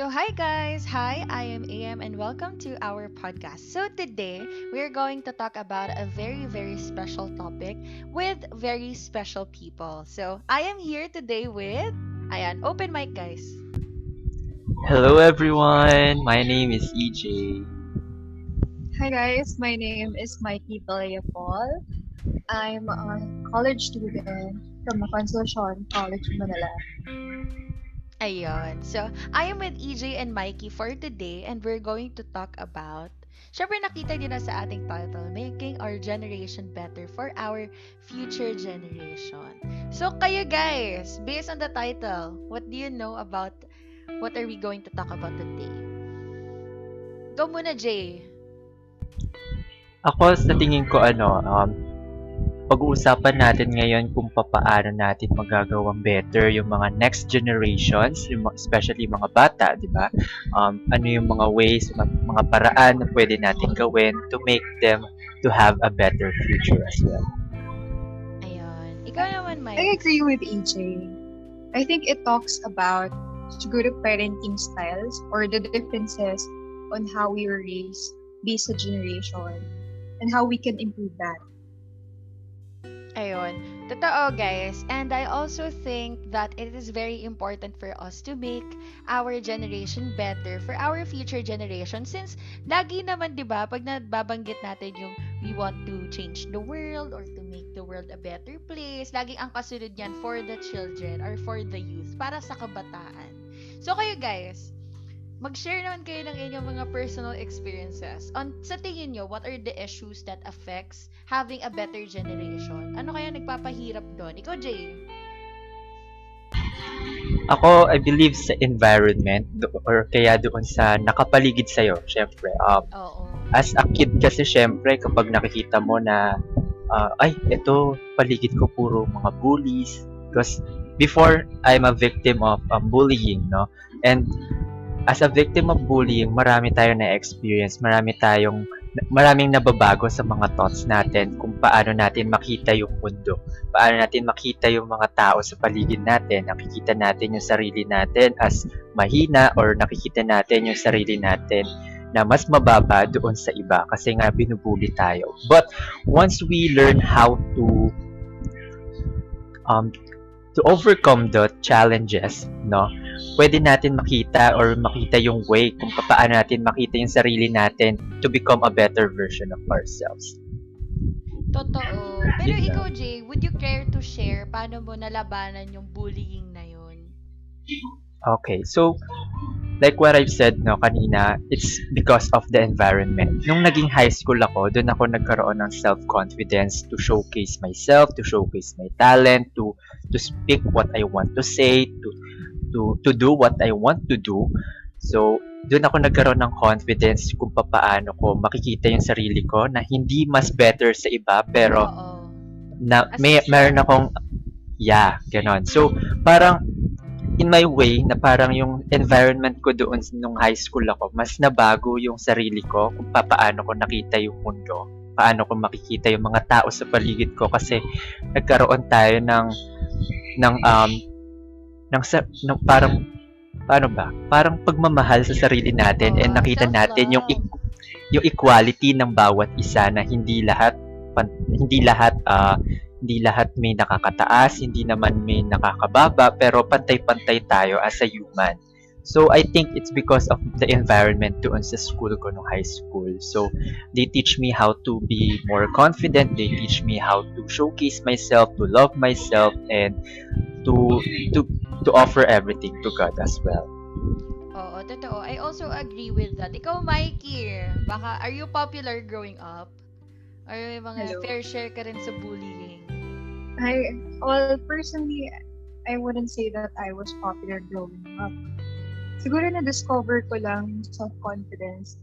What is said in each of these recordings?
So, hi guys! Hi, I am AM and welcome to our podcast. So, today we're going to talk about a very, very special topic with very special people. So, I am here today with. Ayan, open mic, guys. Hello everyone, my name is EJ. Hi guys, my name is Mikey Balea Paul. I'm a college student from Concepcion College, Manila. Ayun. So, I am with EJ and Mikey for today and we're going to talk about Siyempre nakita niyo na sa ating title, Making Our Generation Better for Our Future Generation. So, kayo guys, based on the title, what do you know about what are we going to talk about today? Go muna, Jay. Ako sa tingin ko ano, um, pag-uusapan natin ngayon kung papaano natin magagawang better yung mga next generations, yung, mga- especially mga bata, di ba? Um, ano yung mga ways, mga, mga paraan na pwede natin gawin to make them to have a better future as well. Ayun. Ikaw naman, Mike. I agree with EJ. I think it talks about siguro parenting styles or the differences on how we were raised based sa generation and how we can improve that. Ayun. Totoo, guys. And I also think that it is very important for us to make our generation better for our future generation since lagi naman, 'di ba, pag nababanggit natin yung we want to change the world or to make the world a better place, laging ang kasunod niyan for the children or for the youth, para sa kabataan. So kayo guys, mag-share naman kayo ng inyong mga personal experiences. On sa tingin nyo, what are the issues that affects having a better generation? Ano kaya nagpapahirap doon? Ikaw, Jay. Ako, I believe sa environment or kaya doon sa nakapaligid sa'yo, syempre. Um, Oo. as a kid kasi syempre kapag nakikita mo na ah, ay ito paligid ko puro mga bullies because before I'm a victim of um, bullying no and as a victim of bullying marami tayo na experience marami tayong maraming nababago sa mga thoughts natin kung paano natin makita yung mundo paano natin makita yung mga tao sa paligid natin nakikita natin yung sarili natin as mahina or nakikita natin yung sarili natin na mas mababa doon sa iba kasi nga binubuli tayo. But once we learn how to um to overcome the challenges, no? Pwede natin makita or makita yung way kung paano natin makita yung sarili natin to become a better version of ourselves. Totoo. Pero Yun ikaw, Jay, would you care to share paano mo nalabanan yung bullying na yun? Okay, so like what I've said no kanina, it's because of the environment. Nung naging high school ako, doon ako nagkaroon ng self-confidence to showcase myself, to showcase my talent, to to speak what I want to say, to to to do what I want to do. So, doon ako nagkaroon ng confidence kung paano ko makikita yung sarili ko na hindi mas better sa iba pero Oo. na may meron akong yeah, ganon. So, parang in my way na parang yung environment ko doon nung high school ako, mas nabago yung sarili ko kung paano ko nakita yung mundo. Paano ko makikita yung mga tao sa paligid ko kasi nagkaroon tayo ng ng um ng, sa, ng parang paano ba? Parang pagmamahal sa sarili natin and Oo, nakita natin yung equ- yung equality ng bawat isa na hindi lahat pan- hindi lahat ah, hindi lahat may nakakataas, hindi naman may nakakababa, pero pantay-pantay tayo as a human. So, I think it's because of the environment doon sa school ko nung high school. So, they teach me how to be more confident, they teach me how to showcase myself, to love myself, and to to to offer everything to God as well. Oo, totoo. I also agree with that. Ikaw, Mikey, baka, are you popular growing up? Or may mga Hello. fair share ka rin sa bullying? I, well, personally, I wouldn't say that I was popular growing up. Siguro na-discover ko lang self-confidence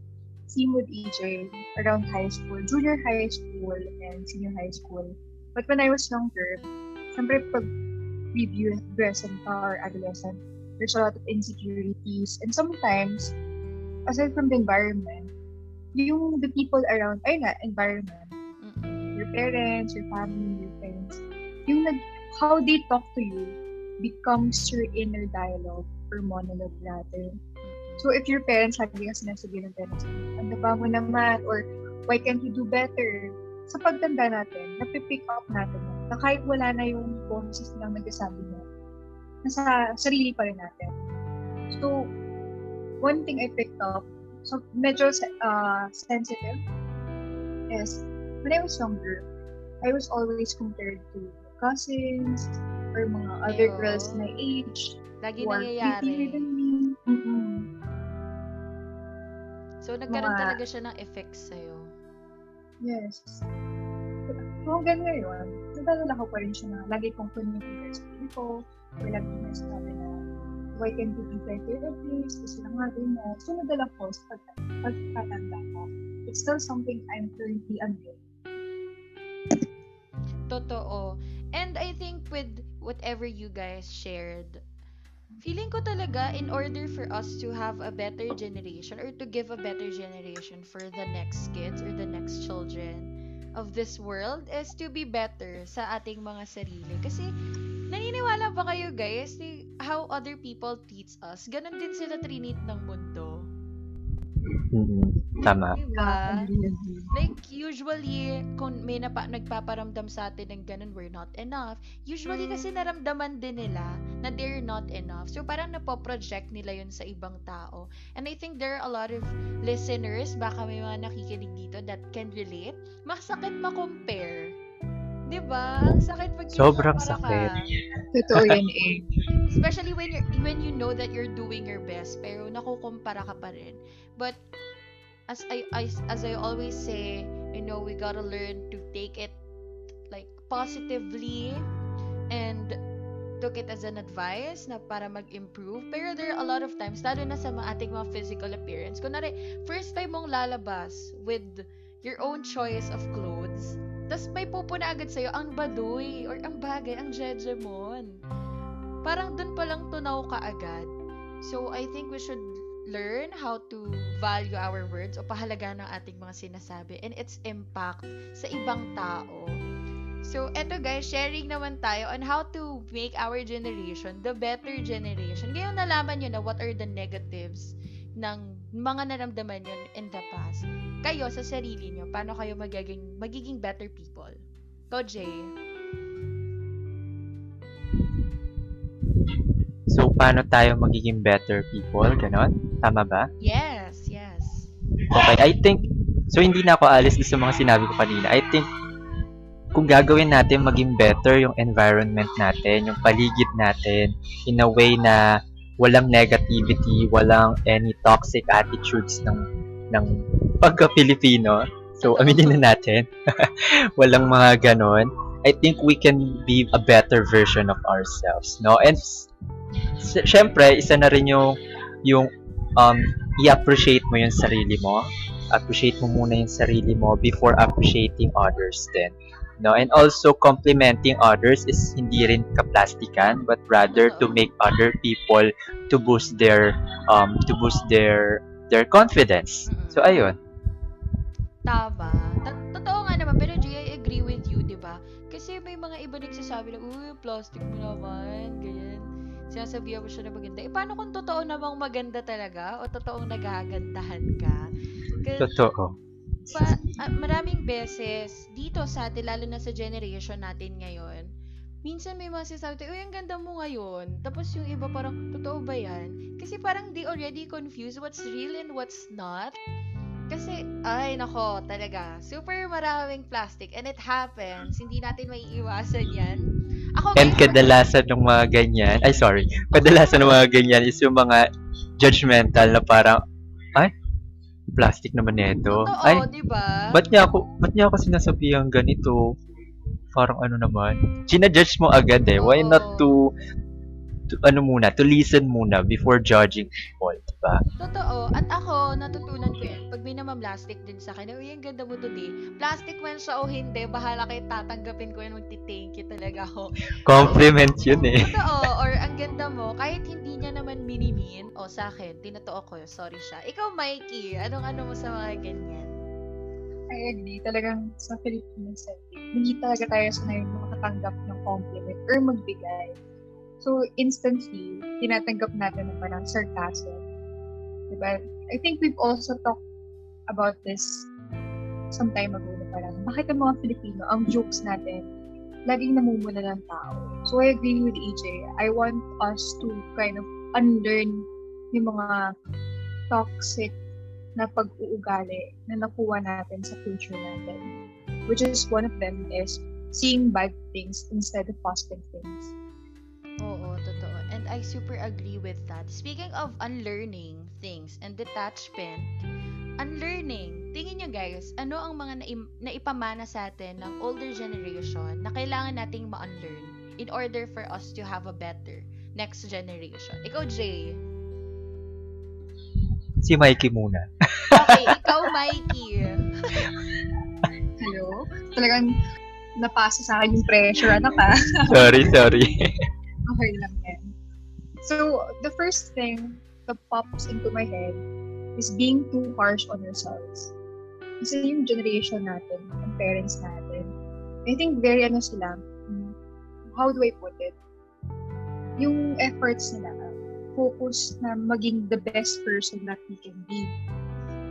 same with EJ around high school, junior high school and senior high school. But when I was younger, siyempre pag adolescent ka or adolescent, there's a lot of insecurities. And sometimes, aside from the environment, yung the people around, ay na, environment, your parents, your family, your friends, yung nag, how they talk to you becomes your inner dialogue or monologue rather. So if your parents lagi ka sinasabi ng parents, ang ba mo naman, or why can't you do better? Sa pagtanda natin, napipick up natin na kahit wala na yung boses nilang nagsasabi mo, nasa sarili pa rin natin. So, one thing I picked up, so medyo uh, sensitive, is when I was younger, I was always compared to cousins or mga other Ew. girls my age Lagi who nangyayari. than me. Mm-mm. So, nagkaroon Mga- talaga siya ng effects sa'yo. Yes. So, hanggang ngayon, nadalala ko pa rin siya na lagi kong pinipigil sa sarili ko. Or lagi kong sabi na, why can't you be better at this? Kasi lang nga ganyan. So, nadala ko sa pag- pagkatanda ko. It's still something I'm currently undoing. Totoo. And I think with whatever you guys shared, feeling ko talaga in order for us to have a better generation or to give a better generation for the next kids or the next children of this world is to be better sa ating mga sarili. Kasi naniniwala ba kayo guys how other people teach us? Ganon din sila trinit ng mundo. Mm-mm. Tama. Diba? Agree. Like, usually, kung may napa, nagpaparamdam sa atin ng ganun, we're not enough. Usually, kasi naramdaman din nila na they're not enough. So, parang napoproject nila yun sa ibang tao. And I think there are a lot of listeners, baka may mga nakikinig dito that can relate. Masakit ma-compare. 'Di ba? Ang sakit pag Sobrang ka. sakit. Totoo yan eh. Especially when you're, when you know that you're doing your best, pero nakukumpara ka pa rin. But as I, I as I always say, you know, we gotta learn to take it like positively and took it as an advice na para mag-improve. Pero there are a lot of times, lalo na sa mga ating mga physical appearance. Kunwari, first time mong lalabas with your own choice of clothes, tas may pupuna agad sa'yo, ang baduy, or ang bagay, ang jejemon. Parang dun pa lang tunaw ka agad. So, I think we should learn how to value our words o pahalaga ng ating mga sinasabi and its impact sa ibang tao. So, eto guys, sharing naman tayo on how to make our generation the better generation. Ngayon nalaman nyo na what are the negatives ng mga naramdaman nyo in the past. Kayo sa sarili nyo, paano kayo magiging, magiging better people? Go, Jay. So, paano tayo magiging better people? Ganon? Tama ba? Yes, yes. Okay, I think, so hindi na ako alis sa mga sinabi ko kanina. I think, kung gagawin natin maging better yung environment natin, yung paligid natin, in a way na walang negativity, walang any toxic attitudes ng ng pagka-Pilipino. So, aminin na natin. walang mga ganon. I think we can be a better version of ourselves, no? And syempre, isa na rin yung yung um, i-appreciate mo yung sarili mo. Appreciate mo muna yung sarili mo before appreciating others then. No? And also, complimenting others is hindi rin kaplastikan, but rather to make other people to boost their um, to boost their their confidence. Mm-mm. So, ayun. Tama. Ta- totoo nga naman, pero Jay, I agree with you, di ba? Kasi may mga iba nagsasabi na, uy, plastic mo naman, ganyan. Sinasabihan mo siya na maganda. Eh, paano kung totoo namang maganda talaga? O totoong nagagandahan ka? Kasi, Totoo. Pa, ah, maraming beses, dito sa atin, lalo na sa generation natin ngayon, minsan may mga sinasabi tayo, uy, ang ganda mo ngayon. Tapos yung iba parang, totoo ba yan? Kasi parang they already confused what's real and what's not. Kasi, ay, nako, talaga, super maraming plastic and it happens. Hindi natin may iwasan yan. Ako, And kadalasan ng mga ganyan, ay sorry, kadalasan ng mga ganyan is yung mga judgmental na parang, ay, plastic naman nito. Totoo, Ay, di ba? ba't niya ako, ba't niya ako sinasabihang ganito? Parang ano naman, ginajudge mo agad eh. Why Oo. not to, to, ano muna, to listen muna before judging people, diba? Totoo. At ako, natutunan ko yan. Namam-plastic din sa akin, uy, ang ganda mo today. Plastic man siya o hindi, bahala kayo tatanggapin ko yan. Magti-thank you talaga ako. Compliment yun eh. Totoo. Or ang ganda mo, kahit hindi niya naman minimin, o sa akin, tinotoo ko, sorry siya. Ikaw, Mikey, anong ano mo sa mga ganyan? I agree. Talagang sa Filipino setting, hindi talaga tayo sanay makatanggap ng compliment or magbigay. So, instantly, tinatanggap natin na parang sarcasm. Diba? I think we've also talked about this some time ago na parang, bakit ang mga Filipino, ang jokes natin, laging namumuna ng tao. So I agree with EJ. I want us to kind of unlearn yung mga toxic na pag-uugali na nakuha natin sa culture natin. Which is one of them is seeing bad things instead of positive things. Oo, totoo. And I super agree with that. Speaking of unlearning things and detachment, unlearning, tingin nyo guys, ano ang mga naim- naipamana sa atin ng older generation na kailangan nating ma-unlearn in order for us to have a better next generation? Ikaw, Jay. Si Mikey muna. Okay, ikaw, Mikey. Hello? Talagang napasa sa akin yung pressure. Ano ka? sorry, sorry. okay lang yan. So, the first thing that pops into my head is being too harsh on ourselves. Kasi yung generation natin, yung parents natin, I think very ano sila, how do I put it? Yung efforts nila, focus na maging the best person that we can be.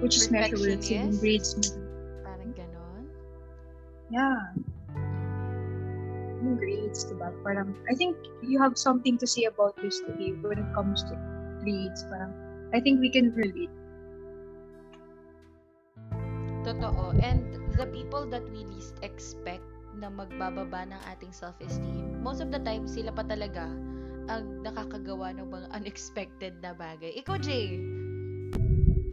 Which is yung Perfectionist? grades. Parang ganon. Yeah. Yung grades, diba? Parang, I think you have something to say about this today when it comes to grades. Parang, I think we can relate. Totoo. And the people that we least expect na magbababa ng ating self-esteem, most of the time, sila pa talaga ang nakakagawa ng mga unexpected na bagay. Ikaw, Jay.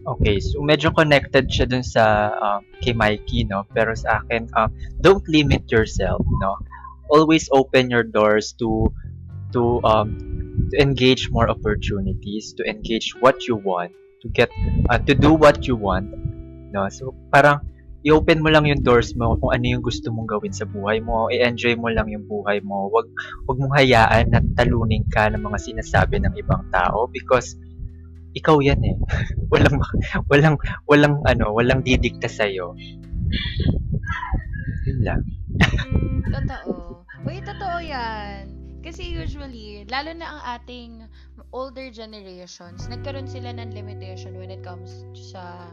Okay, so medyo connected siya dun sa uh, kay Mikey, no? Pero sa akin, uh, don't limit yourself, no? Always open your doors to to um to engage more opportunities, to engage what you want, to get uh, to do what you want, no? So parang i-open mo lang yung doors mo kung ano yung gusto mong gawin sa buhay mo, i-enjoy mo lang yung buhay mo. Wag wag mong hayaan na talunin ka ng mga sinasabi ng ibang tao because ikaw yan eh. walang walang walang ano, walang didikta sa iyo. Yun lang. Totoo. Uy, totoo yan. Kasi usually, lalo na ang ating older generations, nagkaroon sila ng limitation when it comes sa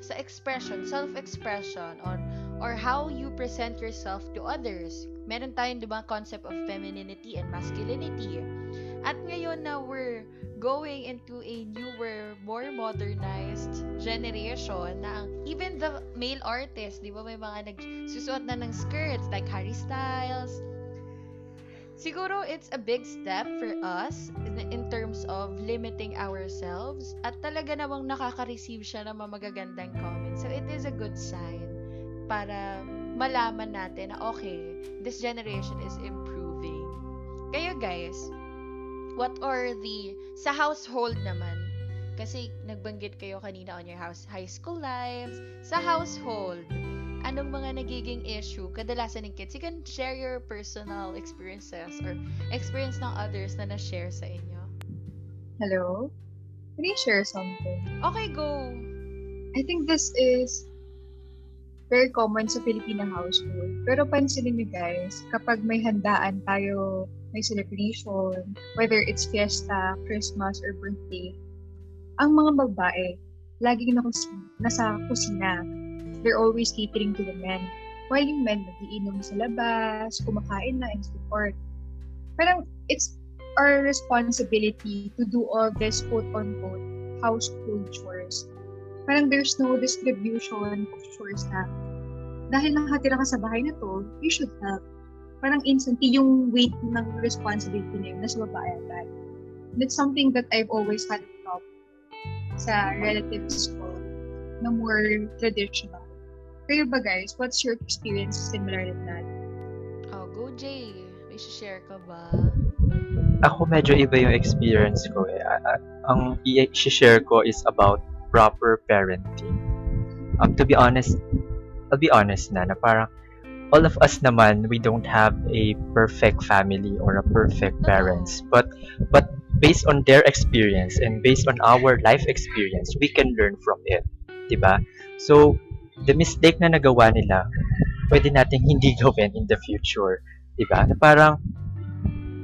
sa expression, self-expression, or, or how you present yourself to others. Meron tayong, di ba, concept of femininity and masculinity. At ngayon na we're going into a newer, more modernized generation na even the male artists, di ba, may mga nagsusuot na ng skirts like Harry Styles. Siguro it's a big step for us in, terms of limiting ourselves at talaga namang nakaka-receive siya ng mga magagandang comments. So it is a good sign para malaman natin na okay, this generation is improving. Kayo guys, what are the sa household naman kasi nagbanggit kayo kanina on your house high school lives sa household anong mga nagiging issue kadalasan ng kids you can share your personal experiences or experience ng others na na-share sa inyo Hello? Can I share something? okay go I think this is very common sa Filipino household. Pero pansinin niyo guys, kapag may handaan tayo, may celebration, whether it's fiesta, Christmas, or birthday, ang mga babae, laging na nasa kusina. They're always catering to the men. While yung men, nagiinom sa labas, kumakain na, and so forth. Parang, it's our responsibility to do all this quote-unquote household chores. Parang there's no distribution of chores na dahil nakatira ka sa bahay na to, you should help. Parang instantly yung weight ng responsibility na yun nasa babae agad. It's something that I've always had to talk sa relatives ko na more traditional. Kayo ba guys, what's your experience similar to that? oh go Jay may share ka ba Ako medyo iba yung experience ko eh. Ang i-share ko is about proper parenting. Um, to be honest, I'll be honest na, na parang all of us naman, we don't have a perfect family or a perfect parents. But but based on their experience and based on our life experience, we can learn from it. 'di ba? So, the mistake na nagawa nila, pwede nating hindi gawin in the future. 'di ba? Na parang,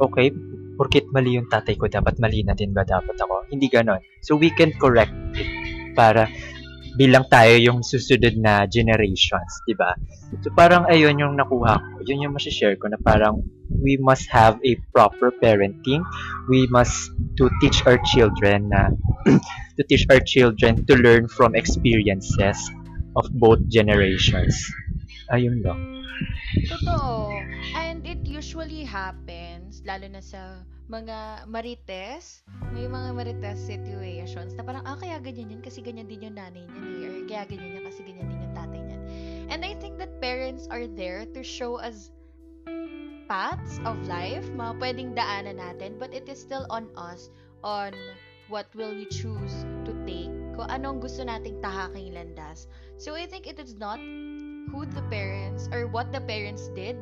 okay, porkit mali yung tatay ko, dapat mali na din ba dapat ako? Hindi ganon. So, we can correct it para bilang tayo yung susunod na generations, di ba? So, parang ayun yung nakuha ko. Yun yung masishare ko na parang we must have a proper parenting. We must to teach our children na to teach our children to learn from experiences of both generations. Ayun lang. Totoo. And it usually happens, lalo na sa mga marites, may mga marites situations na parang, ah, kaya ganyan yan kasi ganyan din yung nanay niya eh, or kaya ganyan yan kasi ganyan din yung tatay niya. And I think that parents are there to show us paths of life, mga pwedeng daanan natin, but it is still on us on what will we choose to take, kung anong gusto nating tahaking landas. So I think it is not who the parents or what the parents did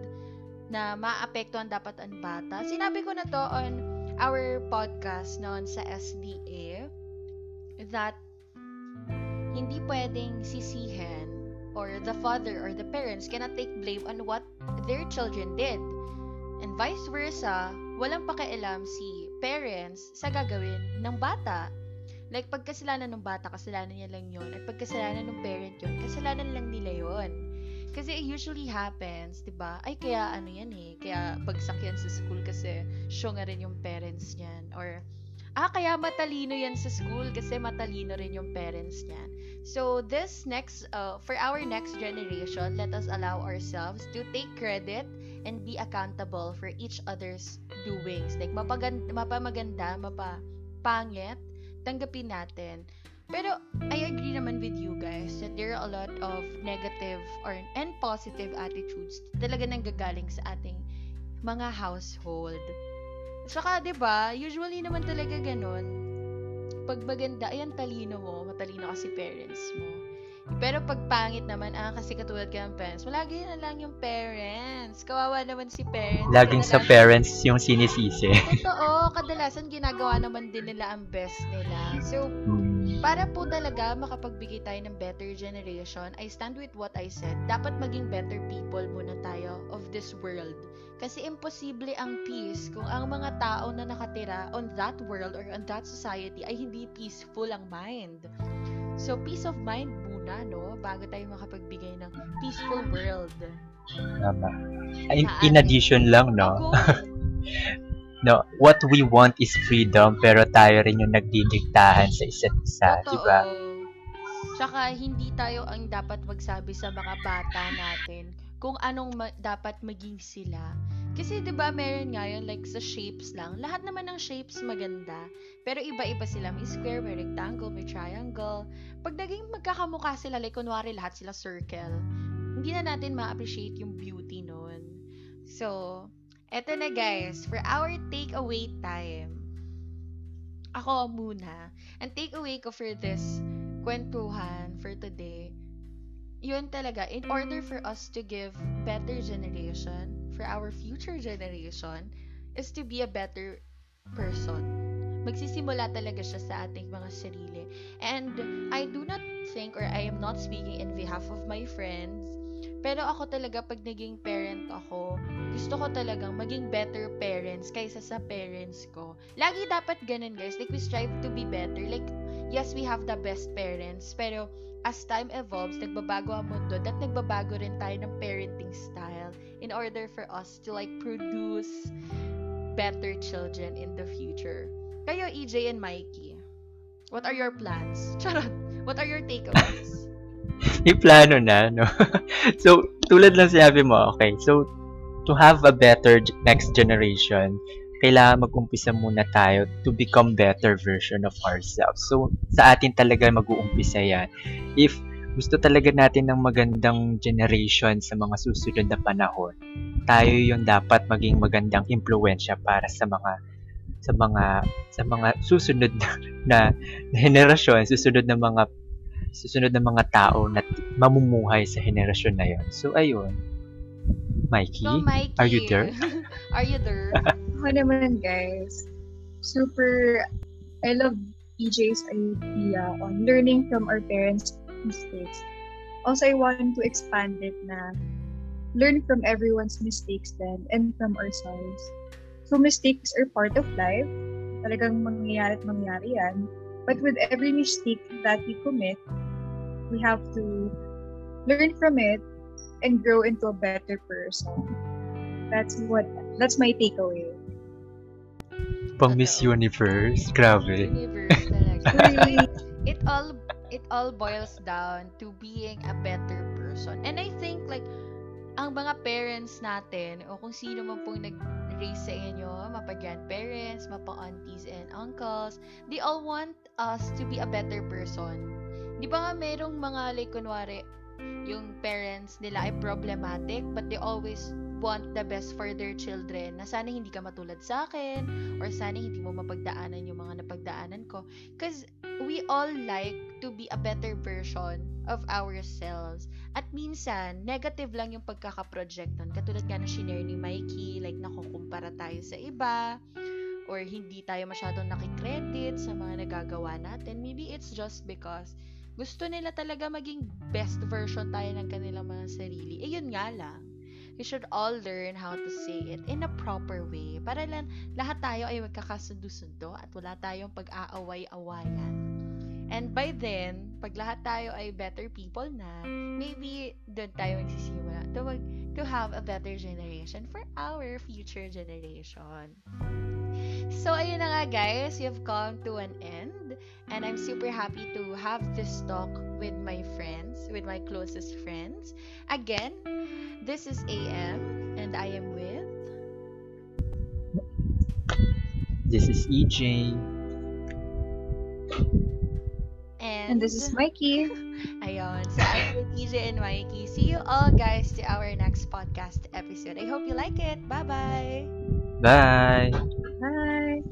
na maapektuhan dapat ang bata. Sinabi ko na to on our podcast noon sa SDA that hindi pwedeng sisihin or the father or the parents cannot take blame on what their children did. And vice versa, walang pakialam si parents sa gagawin ng bata. Like, pagkasalanan ng bata, kasalanan niya lang yon At pagkasalanan ng parent yon kasalanan lang nila yon kasi it usually happens, 'di ba? Ay kaya ano 'yan eh, kaya bagsak 'yan sa school kasi show nga rin yung parents niyan or ah kaya matalino 'yan sa school kasi matalino rin yung parents niyan. So this next uh, for our next generation, let us allow ourselves to take credit and be accountable for each other's doings. Like mapaganda, mapamaganda, mapapangit, tanggapin natin pero I agree naman with you guys that there are a lot of negative or and positive attitudes talaga nang gagaling sa ating mga household. Saka 'di ba, usually naman talaga ganun. Pag maganda, ayan talino mo, matalino kasi parents mo. Pero pag pangit naman, ah, kasi katulad ka ng parents, lagi na lang yung parents. Kawawa naman si parents. Laging sa parents yung sinisisi. Totoo, kadalasan ginagawa naman din nila ang best nila. So, hmm para po talaga makapagbigay tayo ng better generation, I stand with what I said. Dapat maging better people muna tayo of this world. Kasi imposible ang peace kung ang mga tao na nakatira on that world or on that society ay hindi peaceful ang mind. So, peace of mind muna, no? Bago tayo makapagbigay ng peaceful world. Tama. In, in addition lang, no? no, what we want is freedom, pero tayo rin yung nagdidiktahan sa isa't isa, di ba? Tsaka hindi tayo ang dapat magsabi sa mga bata natin kung anong ma- dapat maging sila. Kasi 'di ba meron nga yun like sa shapes lang. Lahat naman ng shapes maganda, pero iba-iba sila. May square, may rectangle, may triangle. Pag naging magkakamukha sila, like kunwari lahat sila circle, hindi na natin ma-appreciate yung beauty noon. So, Eto na guys, for our takeaway time. Ako muna. Ang takeaway ko for this kwentuhan for today, yun talaga, in order for us to give better generation, for our future generation, is to be a better person. Magsisimula talaga siya sa ating mga sarili. And I do not think or I am not speaking in behalf of my friends pero ako talaga, pag naging parent ako, gusto ko talagang maging better parents kaysa sa parents ko. Lagi dapat ganun, guys. Like, we strive to be better. Like, yes, we have the best parents, pero as time evolves, nagbabago ang mundo at nagbabago rin tayo ng parenting style in order for us to like produce better children in the future. Kayo, EJ and Mikey, what are your plans? Charot! What are your takeaways? may plano na, no? so, tulad lang sinabi mo, okay, so, to have a better next generation, kailangan mag-umpisa muna tayo to become better version of ourselves. So, sa atin talaga mag-uumpisa yan. If gusto talaga natin ng magandang generation sa mga susunod na panahon, tayo yung dapat maging magandang impluensya para sa mga sa mga sa mga susunod na, na, na henerasyon, susunod na mga susunod ng mga tao na mamumuhay sa henerasyon na yon. So, ayun. Mikey, so, Mikey are you there? are you there? Ako naman, guys. Super, I love EJ's idea on learning from our parents' mistakes. Also, I want to expand it na learn from everyone's mistakes then and from ourselves. So mistakes are part of life. Talagang mangyayari at mangyayari yan. But with every mistake that we commit, we have to learn from it and grow into a better person. That's what that's my takeaway. Pang Miss. Universe. Grabe. Universe talaga. it all it all boils down to being a better person. And I think like ang mga parents natin o kung sino man pong nag-raise sa inyo, mapa grandparents, mapa aunties and uncles, they all want us to be a better person. Di ba nga merong mga like kunwari yung parents nila ay problematic but they always want the best for their children na sana hindi ka matulad sa akin or sana hindi mo mapagdaanan yung mga napagdaanan ko because we all like to be a better version of ourselves. At minsan, negative lang yung pagkakaproject nun. Katulad nga ng shinare ni Mikey, like nakukumpara tayo sa iba, or hindi tayo masyadong nakikredit sa mga nagagawa natin. Maybe it's just because gusto nila talaga maging best version tayo ng kanilang mga sarili. Eh, yun nga lang. We should all learn how to say it in a proper way para lang lahat tayo ay magkakasundo-sundo at wala tayong pag-aaway-awayan. And by then, pag lahat tayo ay better people na, maybe doon tayo magsisimula to, mag, to have a better generation for our future generation. So, ayun na nga guys, we've come to an end. And I'm super happy to have this talk with my friends, with my closest friends. Again, this is AM, and I am with... This is EJ. And this is Mikey. Ayun. So, I'm with EJ and Mikey. See you all, guys, to our next podcast episode. I hope you like it. Bye-bye! Bye! Bye.